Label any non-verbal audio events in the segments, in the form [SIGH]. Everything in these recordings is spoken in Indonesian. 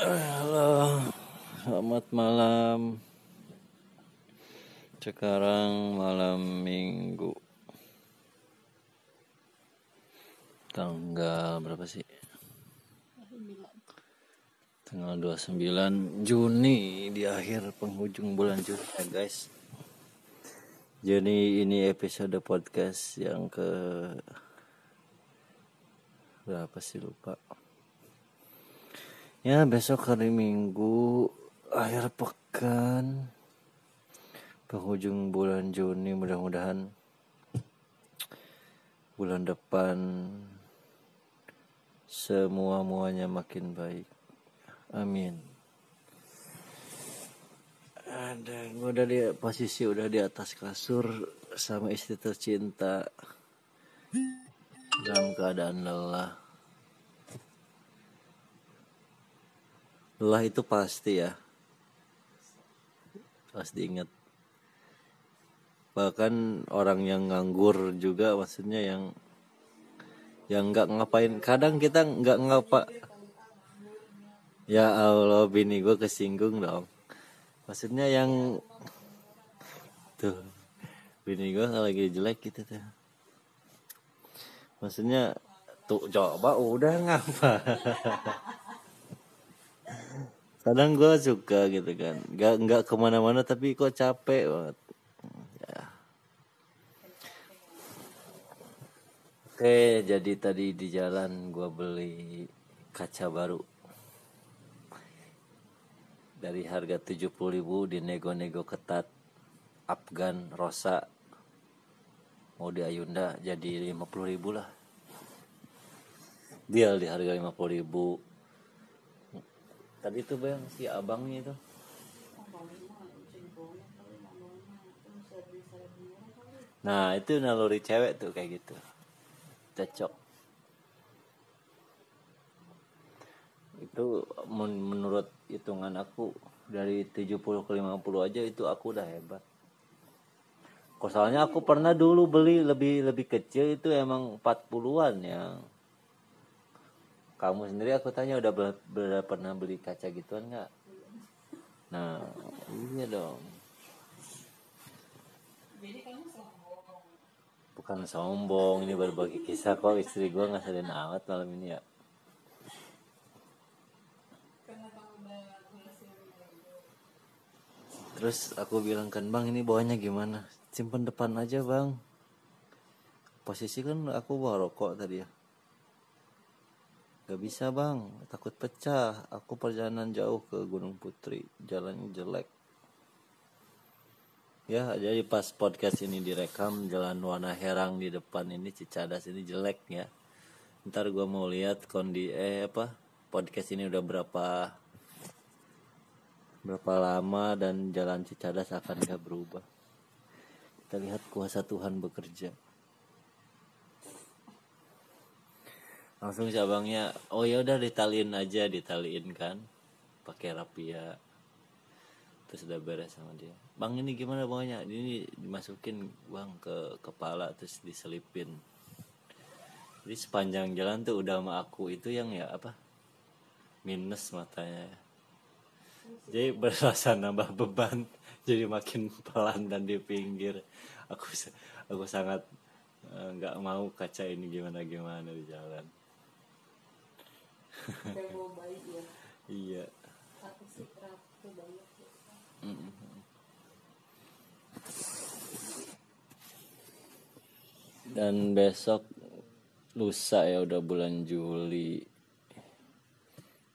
Halo, selamat malam. Sekarang malam minggu. Tanggal berapa sih? Tanggal 29 Juni di akhir penghujung bulan Juni ya guys. Jadi ini episode podcast yang ke berapa sih lupa. Ya besok hari Minggu akhir pekan penghujung bulan Juni mudah-mudahan bulan depan semua muanya makin baik. Amin. Ada gue udah di posisi udah di atas kasur sama istri tercinta dalam keadaan lelah. Lelah itu pasti ya. Pasti ingat. Bahkan orang yang nganggur juga maksudnya yang yang nggak ngapain. Kadang kita nggak ngapa. Ya Allah, bini gue kesinggung dong. Maksudnya yang tuh bini gue lagi jelek gitu tuh. Maksudnya tuh coba udah ngapa [LAUGHS] kadang gue suka gitu kan. Nggak nggak ke mana-mana tapi kok capek banget. Ya. oke jadi tadi di jalan gue beli kaca baru. Dari harga 70.000 dinego-nego ketat Afgan Rosa. Mau di Ayunda jadi 50.000 lah. Deal di harga 50.000 tadi tuh bang si abangnya itu. Nah itu naluri cewek tuh kayak gitu. Cocok. Itu men menurut hitungan aku dari 70 ke 50 aja itu aku udah hebat. Kok soalnya aku pernah dulu beli lebih lebih kecil itu emang 40-an ya kamu sendiri aku tanya udah ber, ber, pernah beli kaca gituan nggak? Nah iya dong. Bukan sombong ini berbagi kisah kok. Istri gue ngasalin amat malam ini ya. Terus aku bilang kan bang ini bawahnya gimana? Simpen depan aja bang. Posisi kan aku bawa rokok tadi ya Gak bisa bang, takut pecah. Aku perjalanan jauh ke Gunung Putri, jalannya jelek. Ya, jadi pas podcast ini direkam, jalan warna herang di depan ini Cicadas ini jelek ya. Ntar gue mau lihat kondi eh apa podcast ini udah berapa berapa lama dan jalan Cicadas akan gak berubah. Kita lihat kuasa Tuhan bekerja. Langsung si abangnya oh ya udah ditaliin aja ditaliin kan. Pakai rapia. Terus udah beres sama dia. Bang ini gimana bawahnya ini dimasukin bang ke kepala terus diselipin. Jadi sepanjang jalan tuh udah sama aku itu yang ya apa? Minus matanya. Jadi berasa nambah beban [LAUGHS] jadi makin pelan dan di pinggir. Aku aku sangat nggak uh, mau kaca ini gimana gimana di jalan ya. [LAUGHS] iya. Dan besok lusa ya udah bulan Juli.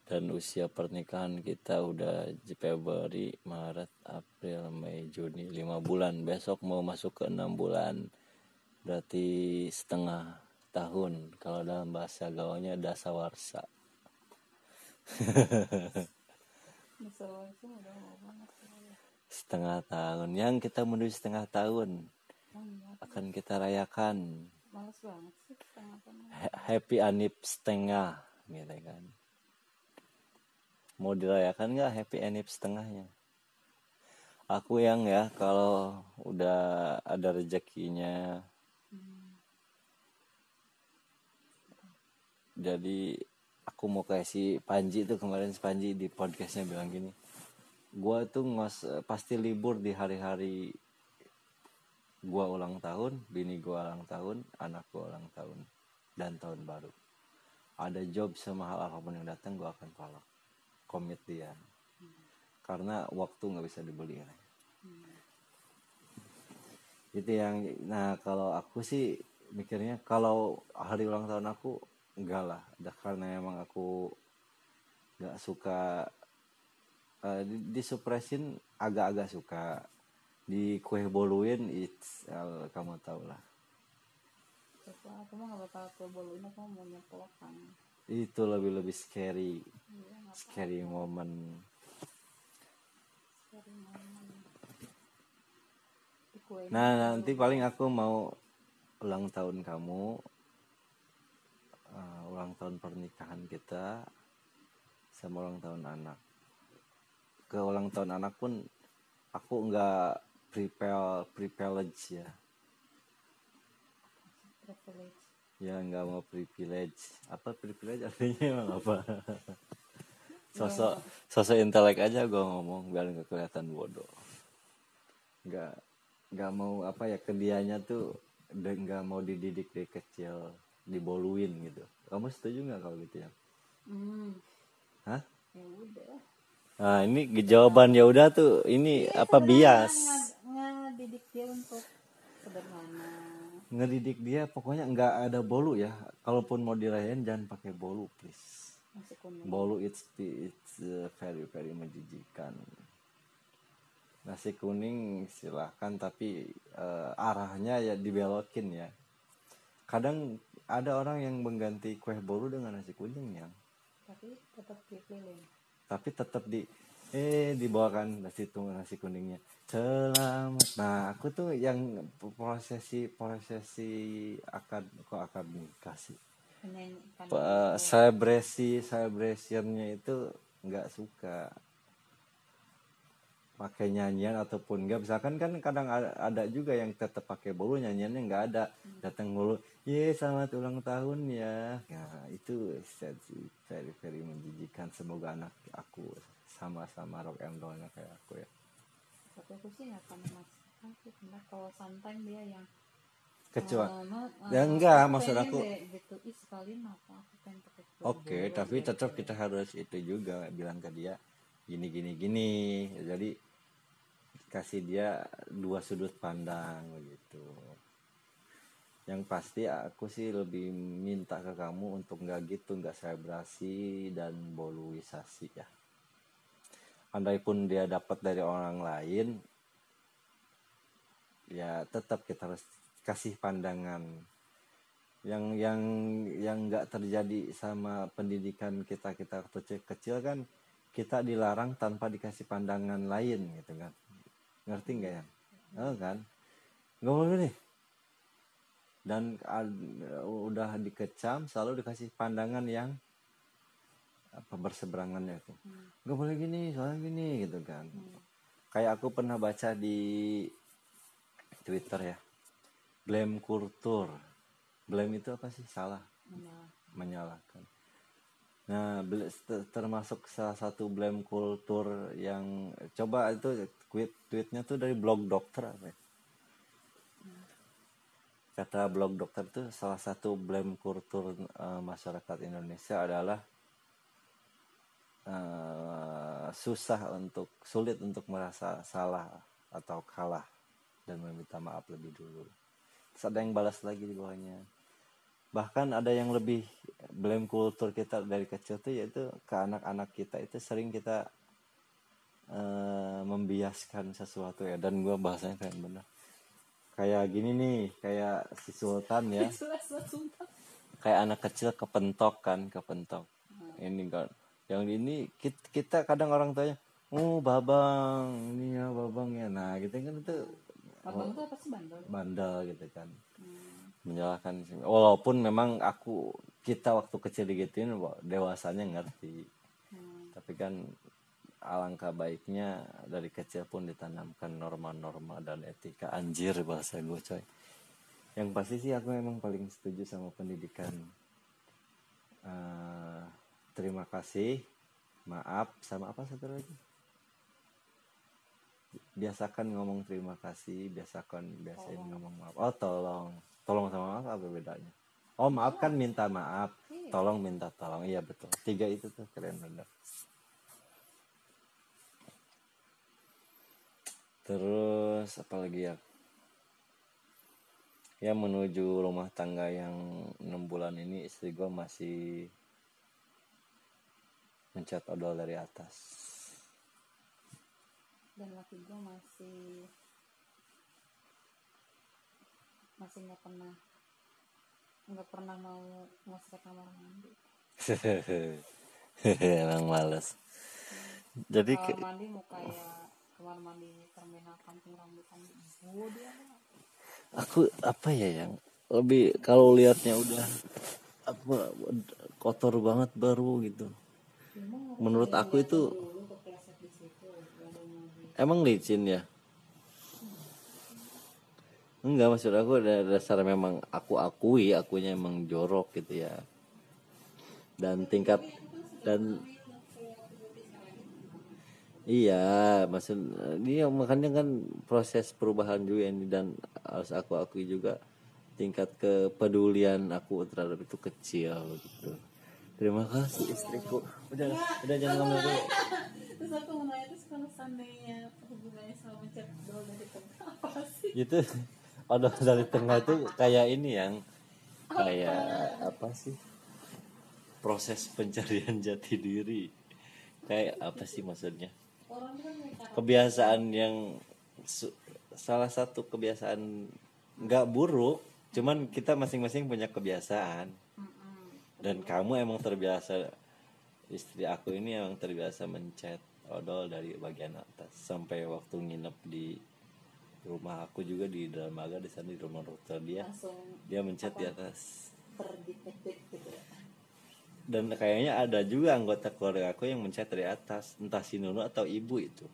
Dan usia pernikahan kita udah Februari, Maret, April, Mei, Juni 5 bulan. Besok mau masuk ke enam bulan. Berarti setengah tahun. Kalau dalam bahasa gawanya dasawarsa setengah tahun. Yang kita menuju setengah tahun akan kita rayakan. Happy anip setengah gitu kan. Mau dirayakan nggak happy anip setengahnya? Aku yang ya kalau udah ada rezekinya. Jadi aku mau kayak si Panji tuh kemarin si Panji di podcastnya bilang gini gua tuh ngos pasti libur di hari-hari gua ulang tahun bini gua ulang tahun anak gua ulang tahun dan tahun baru. Ada job sama hal apa pun yang datang gua akan follow. Komit dia. Karena waktu nggak bisa dibeli ya. itu yang nah kalau aku sih mikirnya kalau hari ulang tahun aku enggak lah karena emang aku nggak suka uh, di, disupresin agak-agak suka. Di kue boluin it's uh, kamu tau lah. Aku mah gak bakal ke boluin aku mau nyeplokan itu lebih lebih scary iya scary moment. Sering momen Di kue nah nanti paling aku mau ulang tahun kamu uh, ulang tahun pernikahan kita sama ulang tahun anak. Ke ulang tahun anak pun aku nggak prepare privilege ya. Privilege. Ya nggak mau privilege. Apa privilege artinya? Emang [LAUGHS] apa? Sosok sosok intelek aja gue ngomong biar nggak kelihatan bodoh. Nggak nggak mau apa ya kedianya tuh nggak mau dididik dari kecil diboluin gitu. Kamu setuju nggak kalau gitu ya? Hmm. Hah? Ya udah. Nah ini jawaban ya udah tuh ini apa bias? nggak didik dia untuk sederhana. Ngedidik dia pokoknya nggak ada bolu ya. Kalaupun mau dirayain jangan pakai bolu please. Bolu it's it's uh, very very menjijikan. Nasi kuning silahkan tapi uh, arahnya ya dibelokin ya kadang ada orang yang mengganti kue bolu dengan nasi kuning ya tapi tetap dipilih. Tapi tetap di eh dibawakan nasi tung nasi kuningnya. Selamat. Nah aku tuh yang prosesi prosesi akad kok akad nikah sih? Eh, selebrasi celebrationnya itu nggak suka. Pakai nyanyian ataupun enggak misalkan kan kadang ada, ada juga yang tetap pakai bolu nyanyiannya nggak ada. Datang bolu ye selamat ulang tahun ya nah itu sad sih, very very menjijikan semoga anak aku sama-sama rock and rollnya kayak aku ya tapi aku sih nggak akan mas aku karena kalau santai dia yang kecuali eh, ma- Ya, eh, enggak, maksud aku- gitu Oke, bolu tapi gitu. tetap kita harus itu juga bilang ke dia gini gini gini. Jadi kasih dia dua sudut pandang begitu. Yang pasti aku sih lebih minta ke kamu untuk nggak gitu, nggak selebrasi dan boluisasi ya. Andai pun dia dapat dari orang lain, ya tetap kita harus kasih pandangan. Yang yang yang nggak terjadi sama pendidikan kita kita kecil kecil kan kita dilarang tanpa dikasih pandangan lain gitu kan. Ngerti nggak ya? Oh, kan? Boleh nih dan udah dikecam selalu dikasih pandangan yang apa berseberangannya itu Hmm. nggak boleh gini soalnya gini gitu kan Hmm. kayak aku pernah baca di Twitter ya blame kultur blame itu apa sih salah Menyala. menyalahkan nah termasuk salah satu blame kultur yang coba itu tweet tweetnya tuh dari blog dokter apa ya? Kata blog dokter tuh salah satu blame kultur eh, masyarakat Indonesia adalah eh, susah untuk sulit untuk merasa salah atau kalah dan meminta maaf lebih dulu. Terus ada yang balas lagi di bawahnya. Bahkan ada yang lebih blame kultur kita dari kecil tuh yaitu ke anak-anak kita itu sering kita eh, membiaskan sesuatu ya dan gua bahasanya kayak bener kayak gini nih kayak si Sultan ya. [LAUGHS] Kayak anak kecil kepentok kan kepentok. Ini kan. Yang ini kita, kita kadang orang tuanya oh babang ini ya babang ya. Nah gitu kan itu Abang tuh apa sih bandel? bandel gitu kan. Hmm. menyalahkan walaupun memang aku kita waktu kecil digituin dewasanya ngerti. Hmm. tapi kan alangkah baiknya dari kecil pun ditanamkan norma-norma dan etika. Anjir bahasa gue coy. Yang pasti sih aku memang paling setuju sama pendidikan. Eh, terima kasih maaf sama apa satu lagi? Biasakan ngomong terima kasih biasakan biasain ngomong maaf. Oh tolong. Tolong sama maaf apa bedanya? Oh maaf kan minta maaf. Iya. tolong minta tolong. Iya betul. Tiga itu tuh keren bener terus apa lagi ya? Ya menuju rumah tangga yang enam bulan ini istri gue masih mencat odol dari atas. Dan laki gue masih masih nggak pernah nggak pernah mau ngosek ke kamar mandi. [LAUGHS] Emang males. Jadi kamar mandi mau kayak kamar mandi terminal kampung rambutan. Gue dia mah. aku apa ya yang lebih kalau liatnya udah apa kotor banget baru gitu. Emang menurut aku itu emang licin ya? Enggak maksud aku ada dasar memang aku akui akunya emang jorok gitu ya. Dan tingkat dan iya maksud dia makanya kan proses perubahan juga ini dan harus aku akui juga tingkat kepedulian aku terhadap itu kecil gitu. Terima kasih istriku. Udah udah jangan ngomong dulu. [LAUGHS] Terus aku mau nanya terus kalau seandainya hubungannya sama chat dol dari tengah [LAUGHS] apa sih? Gitu odol dari tengah itu kayak ini yang kayak apa sih? Proses pencarian jati diri. Kayak apa sih maksudnya kebiasaan yang salah satu kebiasaan nggak buruk cuman kita masing-masing punya kebiasaan. Dan kamu emang terbiasa istri aku ini emang terbiasa mencet odol dari bagian atas sampai waktu nginep di rumah aku juga di dalam maga di sana di rumah dokter dia. Langsung dia mencet di atas. Terdetek gitu ya dan kayaknya ada juga anggota keluarga aku yang mencet dari atas entah si Nunu atau ibu itu.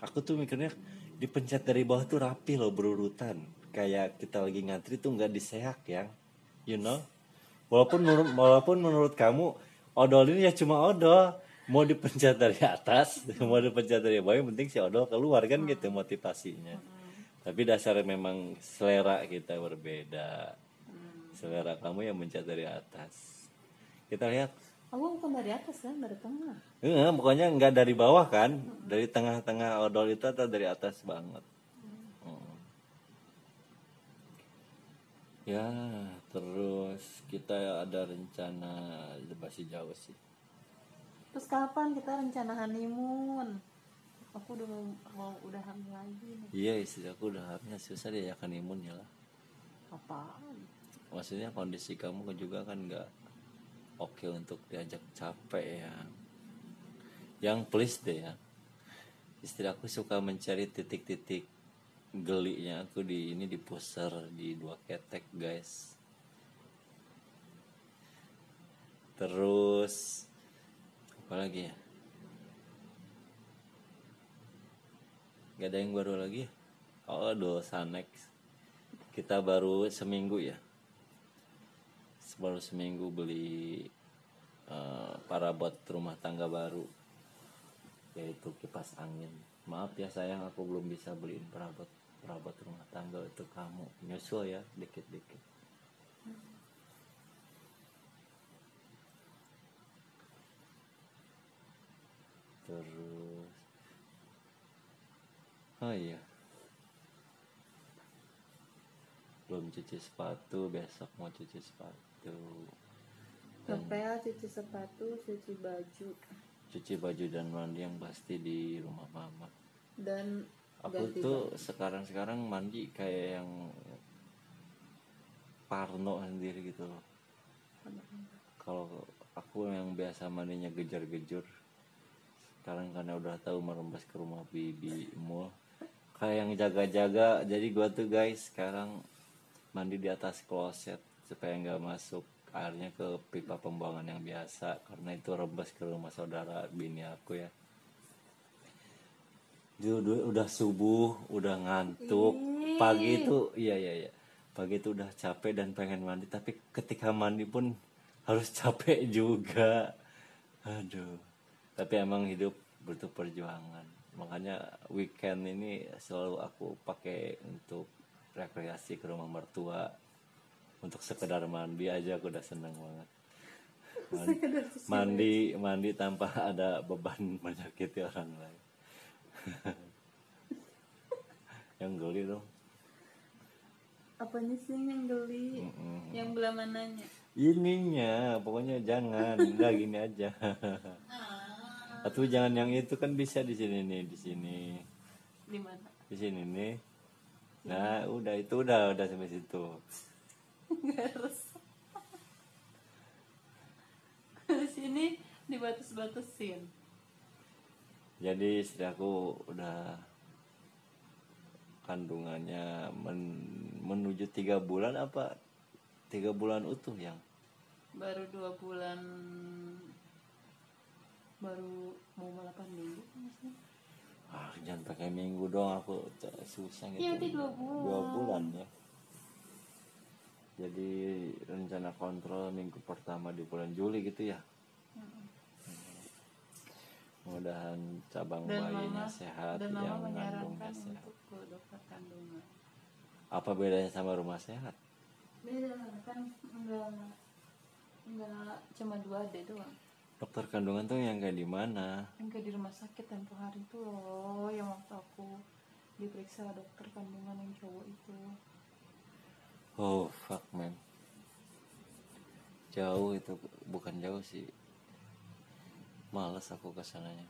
Aku tuh mikirnya dipencet dari bawah tuh rapi loh berurutan. Kayak kita lagi ngantri tuh nggak diseak ya you know? Walaupun menurut walaupun menurut kamu odol ini ya cuma odol. Mau dipencet dari atas [LAUGHS] mau dipencet dari bawah yang penting si odol keluar kan gitu motivasinya. Tapi dasarnya memang selera kita berbeda selera kamu yang mencet dari atas kita lihat aku bukan dari atas kan dari tengah pokoknya nggak dari bawah kan, dari tengah-tengah odol itu atau dari atas banget. Hmm. Ya, terus kita ada rencana masih jauh sih. terus kapan kita rencana honeymoon aku udah mau, mau udah hamil lagi nih Iya, istri aku udah hamil susah dia akan imun ya lah. apaan Maksudnya kondisi kamu juga kan nggak oke untuk diajak capek ya. Yang please deh ya. Istri aku suka mencari titik-titik gelinya aku di ini di pusar di dua ketek guys. Terus apa lagi ya? Gak ada yang baru lagi? Oh, dosa next. Kita baru seminggu ya. Baru seminggu beli eh, parabot rumah tangga baru yaitu kipas angin. Maaf ya sayang aku belum bisa beliin perabot perabot rumah tangga itu kamu nyusul ya dikit-dikit. Terus Oh iya. Belum cuci sepatu, besok mau cuci sepatu. ngepel cuci sepatu cuci baju Cuci baju dan mandi yang pasti di rumah mama. dan Aku ganti tuh sekarang-sekarang mandi kayak yang parno sendiri gitu loh. Kalau aku yang biasa mandinya gejar-gejur, sekarang karena udah tahu merembas ke rumah bibi mul, kayak yang jaga-jaga. Jadi gua tuh guys sekarang mandi di atas kloset supaya nggak masuk airnya ke pipa pembuangan yang biasa karena itu rembes ke rumah saudara bini aku ya. Udah, udah subuh, udah ngantuk. Pagi itu iya iya iya. Pagi itu udah capek dan pengen mandi, tapi ketika mandi pun harus [LAUGHS] capek juga aduh tapi emang hidup butuh perjuangan makanya weekend ini selalu aku pakai untuk rekreasi ke rumah mertua untuk sekedar mandi aja aku udah seneng banget. Mandi, mandi mandi tanpa [LAUGHS] ada beban menyakiti orang lain. [LAUGHS] Yang geli dong. Apanya sih yang geli? Mm-mm. yang belah mananya? Ininya pokoknya jangan [LAUGHS] udah gini aja. Atau jangan yang itu kan bisa di sini nih di sini. Di mana? Di sini nih nah udah itu udah udah sampai situ. Harus di sini dibatas-batasin. Jadi istri aku udah kandungannya men- menuju tiga bulan apa? Tiga bulan utuh yang? Baru dua bulan baru mau 8 minggu maksudnya ah jangan pakai minggu dong aku susah gitu. Nanti dua bulan. dua bulan. ya. Jadi rencana kontrol minggu pertama di bulan Juli gitu ya. Mudahan cabang dan bayinya mama sehat dan yang mama mengandungnya menyarankan sehat. untuk ke dokter kandungan. Apa bedanya sama rumah sehat? Beda kan enggak enggak cuma dua d doang dokter kandungan tuh yang kayak di mana? Enggak di rumah sakit tempo hari itu loh yang waktu aku diperiksa dokter kandungan yang cowok itu. Oh fuck man. Jauh itu bukan jauh sih. Males aku ke sananya.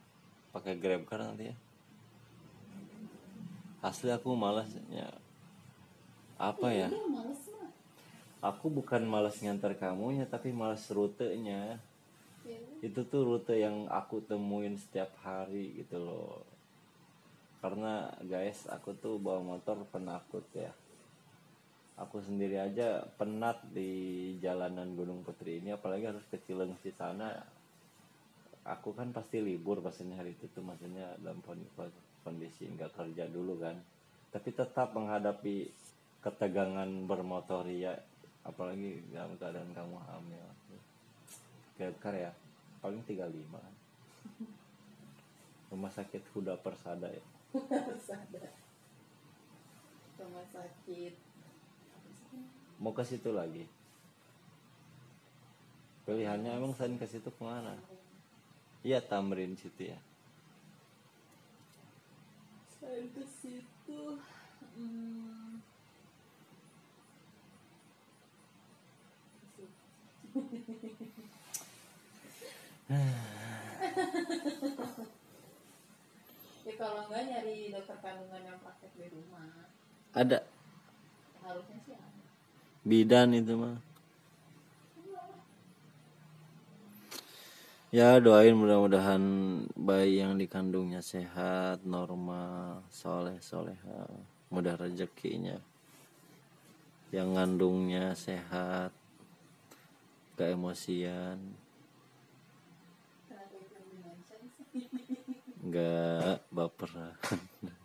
Pakai grab car nanti ya. Asli aku malasnya apa ya? Iya, aku bukan malas ngantar kamunya tapi malas rutenya Itu tuh rute yang aku temuin setiap hari gitu loh. Karena guys aku tuh bawa motor penakut ya. Aku sendiri aja penat di jalanan Gunung Putri ini apalagi harus ke Cilengsi sana. Aku kan pasti libur pastinya hari itu tuh maksudnya dalam kondisi nggak kerja dulu kan. Tapi tetap menghadapi ketegangan bermotori ya apalagi dalam keadaan kamu hamil Gekar ya? Paling 35 rumah sakit Huda Persada ya? Sadar rumah sakit. Mau ke situ lagi? Pilihannya emang selain ke situ ke mana? Iya Tamrin situ ya. Saya ke situ hmm, ya kalau enggak nyari dokter kandungan yang praktek di rumah ada. harusnya sih ada. Bidan itu mah. Ya doain mudah-mudahan bayi yang dikandungnya sehat normal soleh soleha. Mudah rezekinya. Yang ngandungnya sehat gak emosian kenapa itu yang dimention sih nggak baperan [LAUGHS]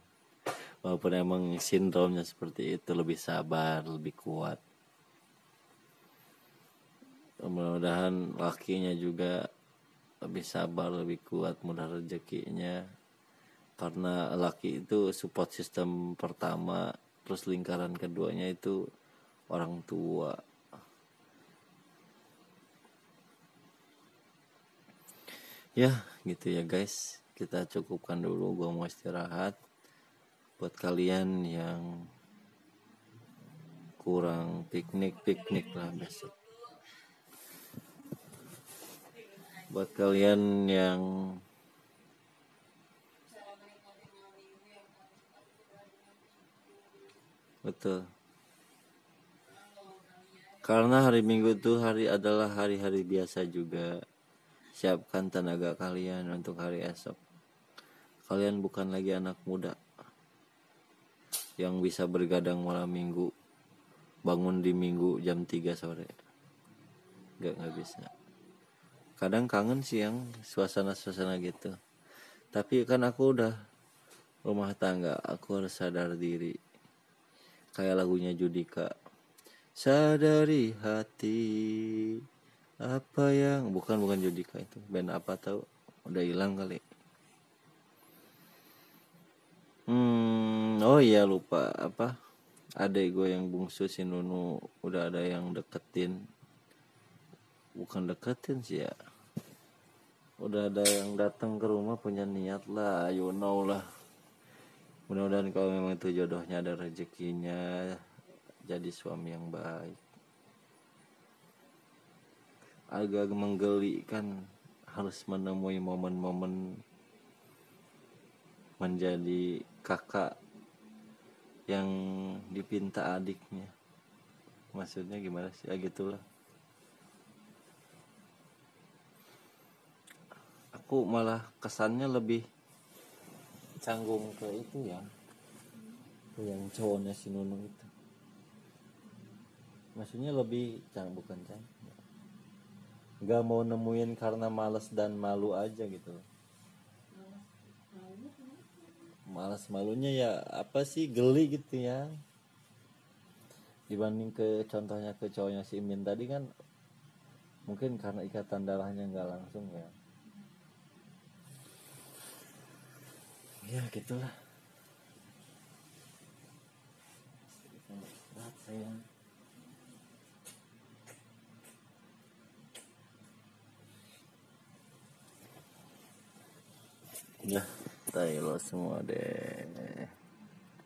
walaupun emang sindromnya seperti itu lebih sabar lebih kuat. Mudah-mudahan lakinya juga lebih sabar lebih kuat mudah rezekinya. Karena laki itu support system pertama terus lingkaran keduanya itu orang tua ya gitu ya guys. Kita cukupkan dulu. Gua mau istirahat. Buat kalian yang kurang piknik piknik lah besok. Buat kalian yang betul. Karena hari minggu itu hari adalah hari-hari biasa juga siapkan tenaga kalian untuk hari esok. Kalian bukan lagi anak muda yang bisa bergadang malam minggu bangun di minggu jam 3 sore. Nggak nggak bisa. Kadang kangen sih yang suasana-suasana gitu. Tapi kan aku udah rumah tangga aku harus sadar diri. Kayak lagunya Judika sadari hati apa yang bukan bukan Judika itu. Band apa tahu udah hilang kali. Hmm oh iya lupa. Apa? Adek gue yang bungsu si Nunu. Udah ada yang deketin. Bukan deketin sih ya. Udah ada yang datang ke rumah punya niat lah. You know lah. Mudah-mudahan kalau memang itu jodohnya ada rezekinya jadi suami yang baik agak menggelikan harus menemui momen-momen menjadi kakak yang dipinta adiknya. Maksudnya gimana sih? Ya gitulah. Aku malah kesannya lebih canggung ke itu ya yang cowoknya si Nunung itu. Maksudnya lebih bukan cang nggak mau nemuin karena males dan malu aja gitu. Malas malunya ya apa sih? Geli gitu ya. Dibanding ke contohnya ke cowoknya si Imin tadi kan mungkin karena ikatan darahnya nggak langsung ya. Ya gitulah. Berat, sayang. Ya, tai semua deh.